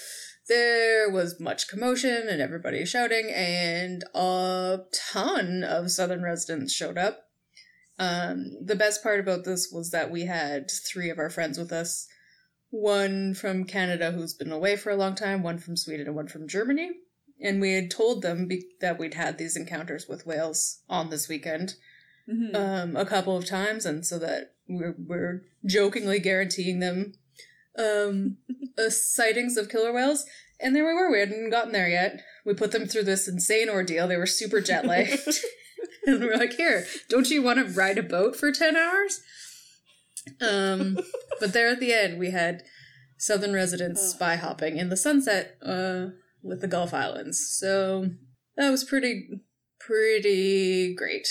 There was much commotion and everybody shouting, and a ton of Southern residents showed up. Um, the best part about this was that we had three of our friends with us one from Canada who's been away for a long time, one from Sweden, and one from Germany. And we had told them be- that we'd had these encounters with whales on this weekend Mhm. um, a couple of times, and so that we're, we're jokingly guaranteeing them um, uh, sightings of killer whales. And there we were. We hadn't gotten there yet. We put them through this insane ordeal. They were super jet lagged. and we're like, here, don't you want to ride a boat for 10 hours? Um, but there at the end, we had southern residents Oh. spy hopping in the sunset uh, with the Gulf Islands. So that was pretty, pretty great.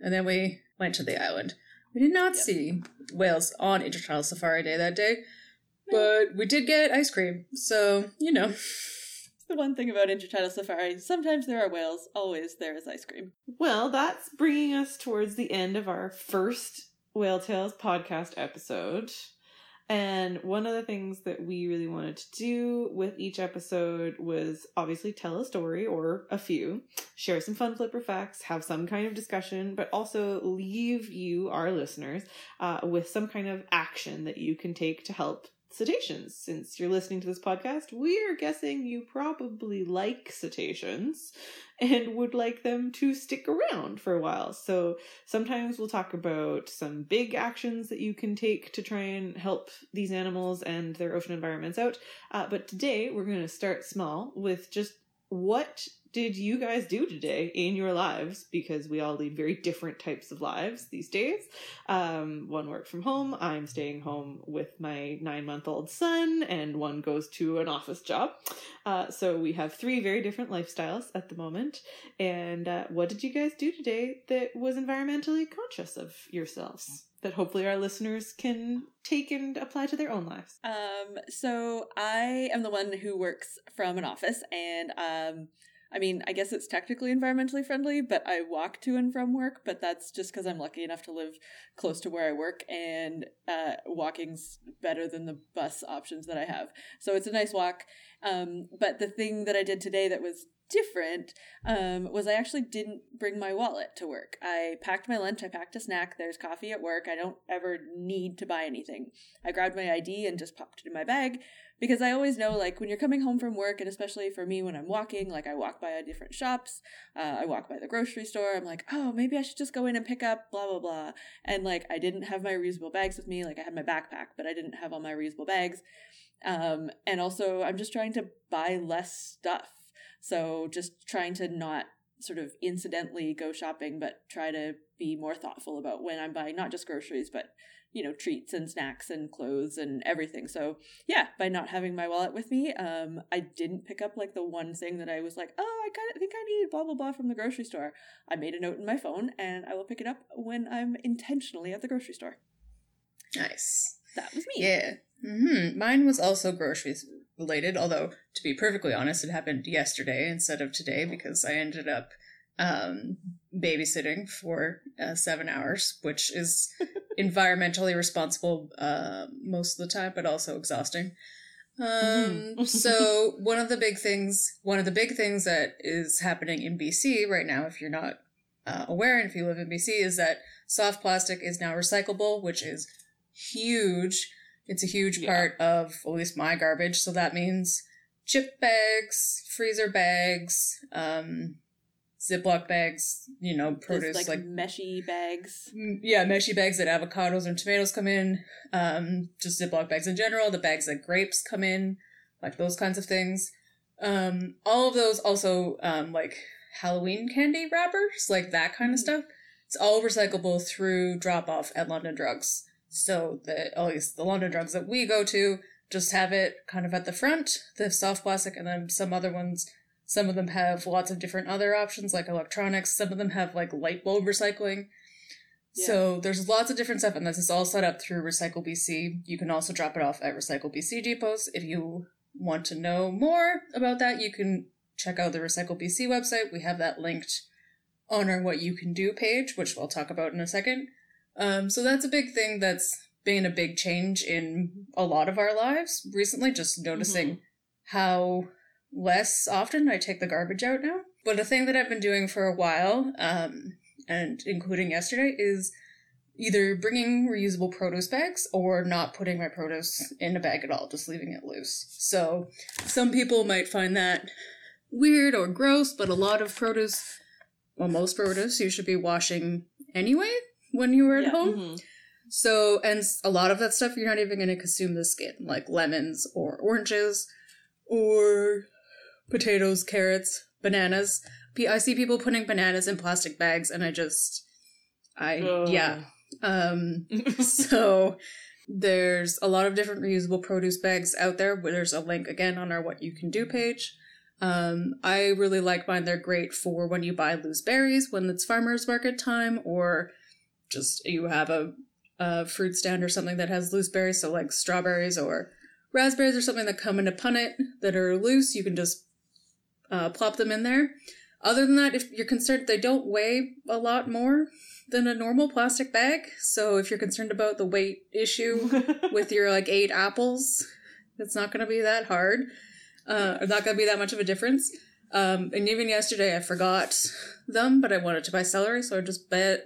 And then we went to the island. We did not Yep. see whales on Intertidal Safari Day that day, but we did get ice cream. So, you know. the one thing about intertidal safari sometimes there are whales always there is ice cream Well, that's bringing us towards the end of our first Whale Tales podcast episode. And one of the things that we really wanted to do with each episode was obviously tell a story or a few, share some fun flipper facts, have some kind of discussion, but also leave you, our listeners, uh, with some kind of action that you can take to help cetaceans. Since you're listening to this podcast, we are guessing you probably like cetaceans and would like them to stick around for a while. So sometimes we'll talk about some big actions that you can take to try and help these animals and their ocean environments out. Uh, but today we're going to start small with just what did you guys do today in your lives? Because we all lead very different types of lives these days. Um, one worked from home. I'm staying home with my nine month old son, and one goes to an office job. Uh, so we have three very different lifestyles at the moment. And uh, what did you guys do today that was environmentally conscious of yourselves? That hopefully our listeners can take and apply to their own lives. Um, so I am the one who works from an office, and um, I mean, I guess it's technically environmentally friendly, but I walk to and from work. But that's just because I'm lucky enough to live close to where I work, and uh, walking's better than the bus options that I have. So it's a nice walk. Um, but the thing that I did today that was different um, was I actually didn't bring my wallet to work. I packed my lunch, I packed a snack, there's coffee at work. I don't ever need to buy anything. I grabbed my ID and just popped it in my bag because I always know, like, when you're coming home from work, and especially for me when I'm walking, like, I walk by different shops, uh, I walk by the grocery store, I'm like, oh, maybe I should just go in and pick up blah, blah, blah. And, like, I didn't have my reusable bags with me. Like, I had my backpack, but I didn't have all my reusable bags. Um, and also, I'm just trying to buy less stuff. So, just trying to not sort of incidentally go shopping, but try to be more thoughtful about when I'm buying not just groceries, but you know, treats and snacks and clothes and everything. So yeah, by not having my wallet with me, um, I didn't pick up like the one thing that I was like, oh, I kind of think I need blah blah blah from the grocery store. I made a note in my phone, and I will pick it up when I'm intentionally at the grocery store. Nice. That was me. Yeah. hmm Mine was also groceries related, although to be perfectly honest, it happened yesterday instead of today because I ended up um, babysitting for uh, seven hours, which is environmentally responsible uh, most of the time, but also exhausting. Um, Mhm. so one of the big things, one of the big things that is happening in BC right now, if you're not uh, aware and if you live in BC, is that soft plastic is now recyclable, which is huge. It's a huge Yeah. part of at least my garbage. So that means chip bags, freezer bags, um, Ziploc bags, you know, Those, produce like, like meshy bags. Mm, yeah, meshy bags that avocados and tomatoes come in, um, just Ziploc bags in general, the bags that grapes come in, like those kinds of things. Um, all of those also, um, like Halloween candy wrappers, like that kind of Mhm. stuff. It's all recyclable through drop off at London Drugs. So the, at least the London Drugs that we go to just have it kind of at the front, the soft plastic, and then some other ones some of them have lots of different other options like electronics. Some of them have like light bulb recycling. Yeah. So there's lots of different stuff, and this is all set up through Recycle BC. You can also drop it off at Recycle BC depots. If you want to know more about that, you can check out the Recycle BC website. We have that linked on our What You Can Do page, which we'll talk about in a second. Um, so that's a big thing that's been a big change in a lot of our lives recently, just noticing Mhm. how less often I take the garbage out now. But a thing that I've been doing for a while, um, and including yesterday, is either bringing reusable produce bags or not putting my produce in a bag at all, just leaving it loose. So some people might find that weird or gross, but a lot of produce, well, most produce, you should be washing anyway when you were at Yeah. home. Mhm. So, and a lot of that stuff, you're not even going to consume the skin, like lemons or oranges or potatoes, carrots, bananas. I see people putting bananas in plastic bags, and I just, I, Ugh. yeah. Um, so there's a lot of different reusable produce bags out there. There's a link again on our What You Can Do page. Um, I really like mine. They're great for when you buy loose berries when it's farmers market time, or just you have a, a fruit stand or something that has loose berries, so like strawberries or raspberries or something that come in a punnet that are loose. You can just uh, plop them in there. Other than that, if you're concerned, they don't weigh a lot more than a normal plastic bag. So if you're concerned about the weight issue with your like eight apples, it's not going to be that hard. Uh, not going to be that much of a difference. Um, and even yesterday, I forgot them, but I wanted to buy celery, so I just bet,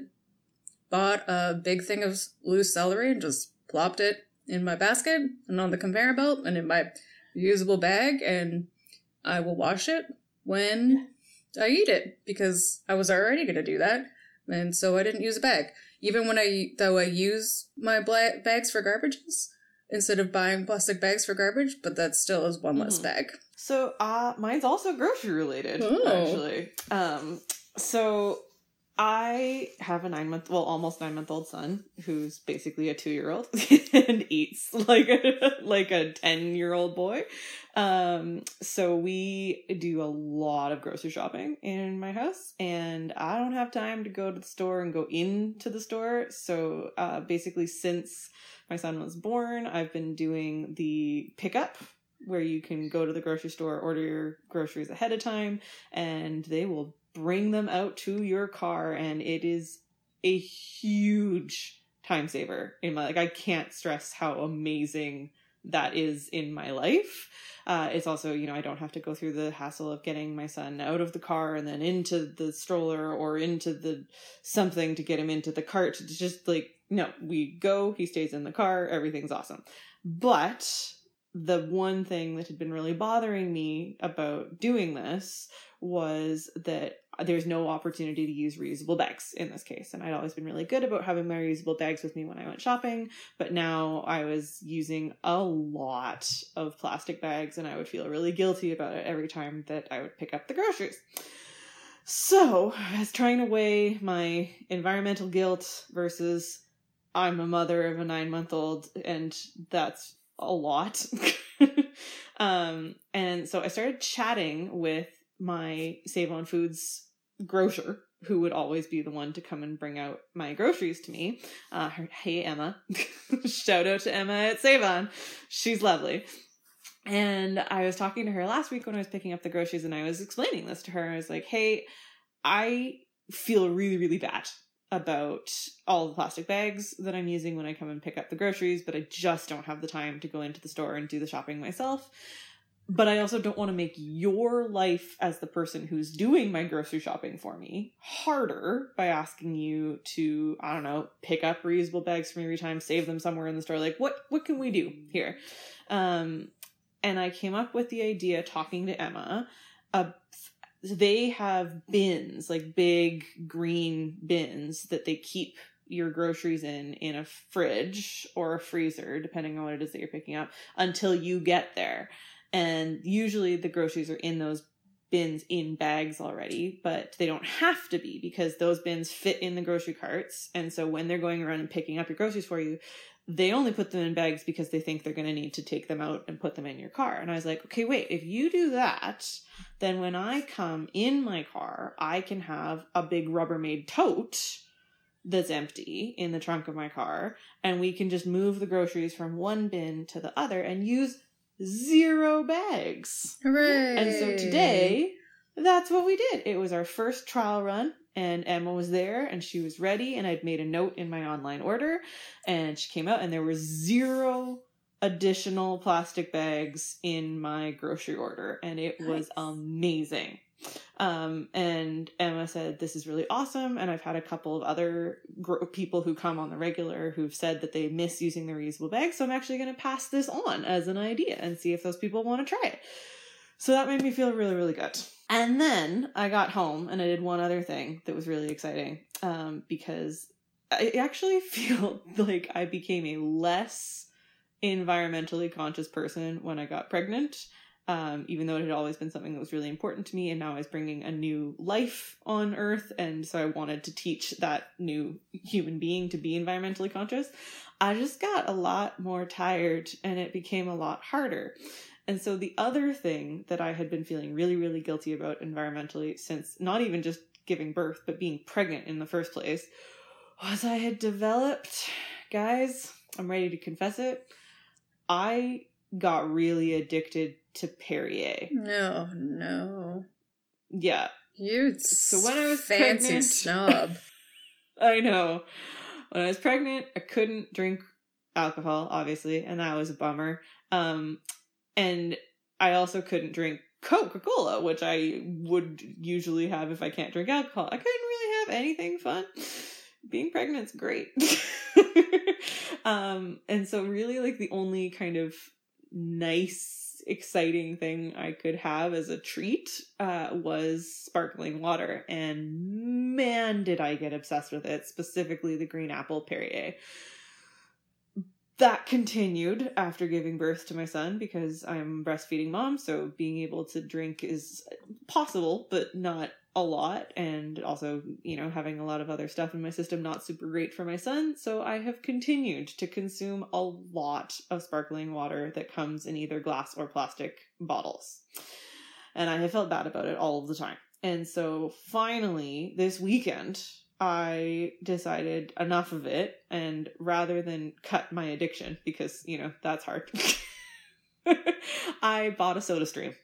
bought a big thing of loose celery and just plopped it in my basket and on the conveyor belt and in my reusable bag, and I will wash it when I eat it because I was already going to do that, and so I didn't use a bag. Even when I though I use my bla- bags for garbages instead of buying plastic bags for garbage, but that still is one less Mhm. bag. So, uh, mine's also grocery related, Oh. actually. Um, so I have a nine month, well, almost nine month old son who's basically a two year old and eats like a, like a 10 year old boy. Um, so we do a lot of grocery shopping in my house and I don't have time to go to the store and go into the store. So, uh, basically since my son was born, I've been doing the pickup where you can go to the grocery store, order your groceries ahead of time, and they will bring them out to your car. And it is a huge time saver in my like. I can't stress how amazing that is in my life. Uh, it's also, you know, I don't have to go through the hassle of getting my son out of the car and then into the stroller or into the something to get him into the cart. It's just like, no, we go, he stays in the car, everything's awesome. But the one thing that had been really bothering me about doing this was that there's no opportunity to use reusable bags in this case. And I'd always been really good about having my reusable bags with me when I went shopping, but now I was using a lot of plastic bags and I would feel really guilty about it every time that I would pick up the groceries. So I was trying to weigh my environmental guilt versus I'm a mother of a nine month old and that's a lot. um, and so I started chatting with my Save on Foods grocer, who would always be the one to come and bring out my groceries to me. Uh, her, hey, Emma. Shout out to Emma at Save On. She's lovely. And I was talking to her last week when I was picking up the groceries, and I was explaining this to her. I was like, hey, I feel really, really bad about all the plastic bags that I'm using when I come and pick up the groceries, but I just don't have the time to go into the store and do the shopping myself. But I also don't want to make your life as the person who's doing my grocery shopping for me harder by asking you to, I don't know, pick up reusable bags me every time, save them somewhere in the store. Like what what can we do here? Um and I came up with the idea talking to Emma uh, they have bins, like big green bins that they keep your groceries in in a fridge or a freezer, depending on what it is that you're picking up, until you get there. And usually the groceries are in those bins in bags already, but they don't have to be because those bins fit in the grocery carts. And so when they're going around and picking up your groceries for you, they only put them in bags because they think they're going to need to take them out and put them in your car. And I was like, okay, wait, if you do that, then when I come in my car, I can have a big Rubbermaid tote that's empty in the trunk of my car, and we can just move the groceries from one bin to the other and use zero bags. Hooray! And so today, that's what we did. It was our first trial run. and Emma was there and she was ready and I'd made a note in my online order and she came out and there were zero additional plastic bags in my grocery order and it was amazing. Um, and Emma said, This is really awesome. And I've had a couple of other gr- people who come on the regular who've said that they miss using the reusable bag. So I'm actually going to pass this on as an idea and see if those people want to try it. So that made me feel really, really good. And then I got home and I did one other thing that was really exciting um, because I actually feel like I became a less environmentally conscious person when I got pregnant. Um, even though it had always been something that was really important to me, and now I was bringing a new life on Earth, and so I wanted to teach that new human being to be environmentally conscious. I just got a lot more tired, and it became a lot harder. And so the other thing that I had been feeling really, really guilty about environmentally since not even just giving birth, but being pregnant in the first place, was I had developed, guys, I'm ready to confess it. I got really addicted to Perrier. No, no. Yeah. You So when I was fancy pregnant- snob. I know. When I was pregnant, I couldn't drink alcohol, obviously, and that was a bummer. Um, and I also couldn't drink Coca Cola, which I would usually have if I can't drink alcohol. I couldn't really have anything fun. Being pregnant's great. um, and so really like the only kind of nice, exciting thing I could have as a treat uh, was sparkling water. And man, did I get obsessed with it, specifically the green apple Perrier. That continued after giving birth to my son because I'm breastfeeding mom, so being able to drink is possible, but not a lot. And also, you know, having a lot of other stuff in my system, not super great for my son. So I have continued to consume a lot of sparkling water that comes in either glass or plastic bottles. And I have felt bad about it all the time. And so finally, this weekend, I decided enough of it. And rather than cut my addiction, because, you know, that's hard, I bought a soda stream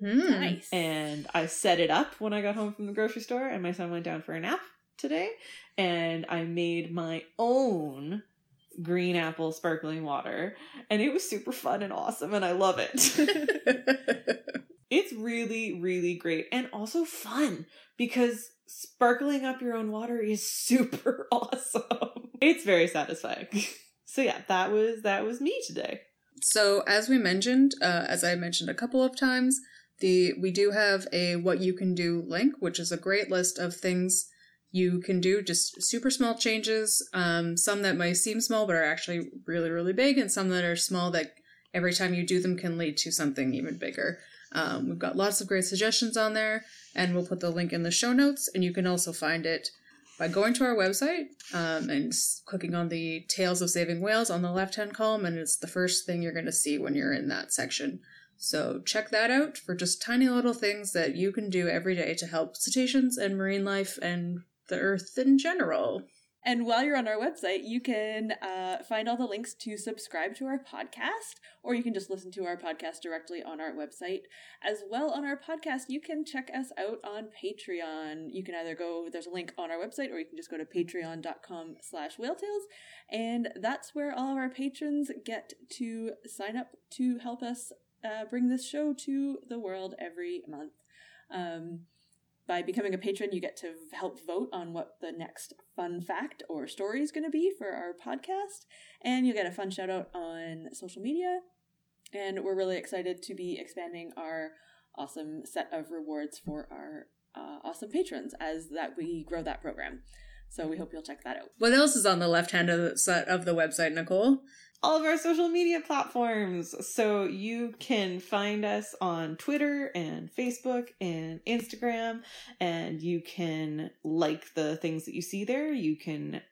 Hmm. Nice. and I set it up when I got home from the grocery store, and my son went down for a nap today, and I made my own green apple sparkling water, and it was super fun and awesome, and I love it. it's really, really great, and also fun because sparkling up your own water is super awesome. It's very satisfying. So yeah, that was that was me today. So, as we mentioned, uh, as I mentioned a couple of times, the we do have a what you can do link, which is a great list of things you can do, just super small changes. Um, some that might seem small but are actually really, really big, and some that are small that every time you do them can lead to something even bigger. Um, we've got lots of great suggestions on there, and we'll put the link in the show notes, and you can also find it by going to our website um, and clicking on the Tales of Saving Whales on the left hand column, and it's the first thing you're going to see when you're in that section. So check that out for just tiny little things that you can do every day to help cetaceans and marine life and the earth in general. And while you're on our website, you can uh, find all the links to subscribe to our podcast, or you can just listen to our podcast directly on our website. As well, on our podcast, you can check us out on Patreon. You can either go, there's a link on our website, or you can just go to patreon.com slash whaletales, and that's where all of our patrons get to sign up to help us uh, bring this show to the world every month. Um, by becoming a patron, you get to help vote on what the next fun fact or story is going to be for our podcast, and you'll get a fun shout out on social media. And we're really excited to be expanding our awesome set of rewards for our uh, awesome patrons as that we grow that program. So we hope you'll check that out. What else is on the left hand of the, of the website, Nicole? All of our social media platforms. So you can find us on Twitter and Facebook and Instagram, and you can like the things that you see there. You can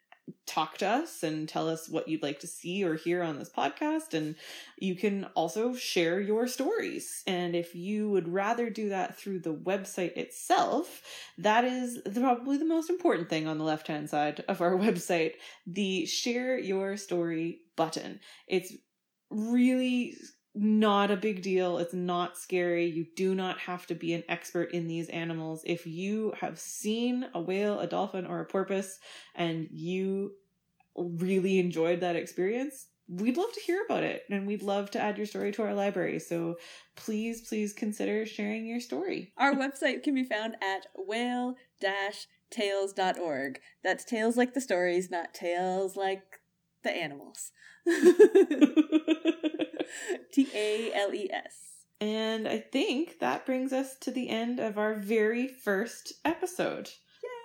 talk to us and tell us what you'd like to see or hear on this podcast. And you can also share your stories. And if you would rather do that through the website itself, that is the, probably the most important thing on the left hand side of our website the share your story button. It's really not a big deal. It's not scary. You do not have to be an expert in these animals. If you have seen a whale, a dolphin, or a porpoise and you really enjoyed that experience, we'd love to hear about it and we'd love to add your story to our library. So please, please consider sharing your story. Our website can be found at whale tales.org. That's tales like the stories, not tales like the animals. T A L E S. And I think that brings us to the end of our very first episode.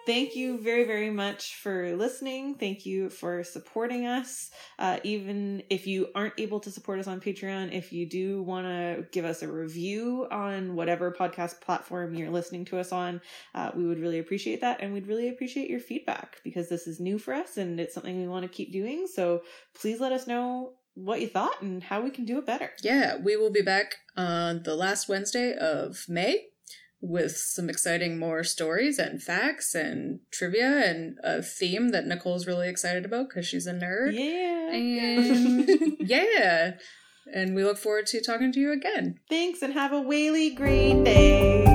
Thank you very, very much for listening. Thank you for supporting us. Uh, even if you aren't able to support us on Patreon, if you do want to give us a review on whatever podcast platform you're listening to us on, uh, we would really appreciate that. And we'd really appreciate your feedback because this is new for us and it's something we want to keep doing. So please let us know what you thought and how we can do it better. Yeah, we will be back on the last Wednesday of May with some exciting more stories and facts and trivia and a theme that Nicole's really excited about because she's a nerd. Yeah. And yeah. And we look forward to talking to you again. Thanks and have a whaley great day.